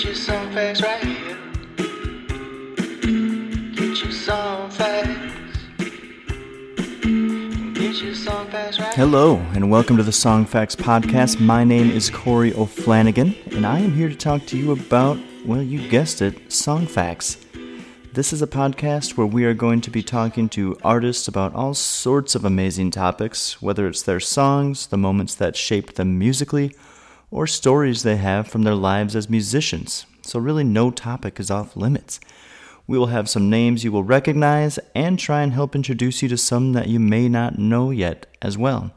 Get you some facts right here. Get you some facts. Hello, and welcome to the Song Facts Podcast. My name is Corey O'Flanagan, and I am here to talk to you about, well, you guessed it, Song Facts. This is a podcast where we are going to be talking to artists about all sorts of amazing topics, whether it's their songs, the moments that shaped them musically, or stories they have from their lives as musicians. So, really, no topic is off limits. We will have some names you will recognize and try and help introduce you to some that you may not know yet as well.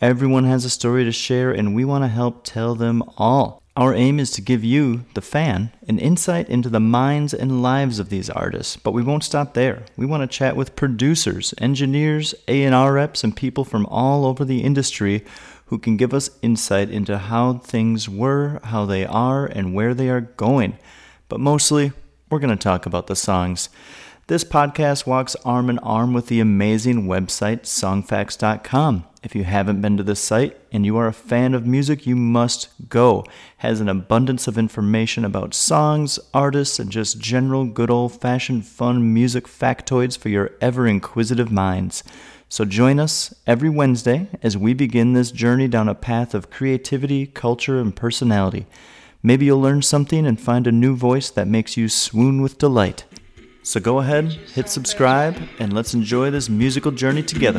Everyone has a story to share, and we want to help tell them all. Our aim is to give you, the fan, an insight into the minds and lives of these artists, but we won't stop there. We want to chat with producers, engineers, A&R reps, and people from all over the industry who can give us insight into how things were, how they are, and where they are going. But mostly, we're going to talk about the songs. This podcast walks arm in arm with the amazing website songfacts.com. If you haven't been to this site and you are a fan of music, you must go. It has an abundance of information about songs, artists, and just general good old-fashioned fun music factoids for your ever inquisitive minds. So join us every Wednesday as we begin this journey down a path of creativity, culture, and personality. Maybe you'll learn something and find a new voice that makes you swoon with delight. So go ahead, hit subscribe, and let's enjoy this musical journey together.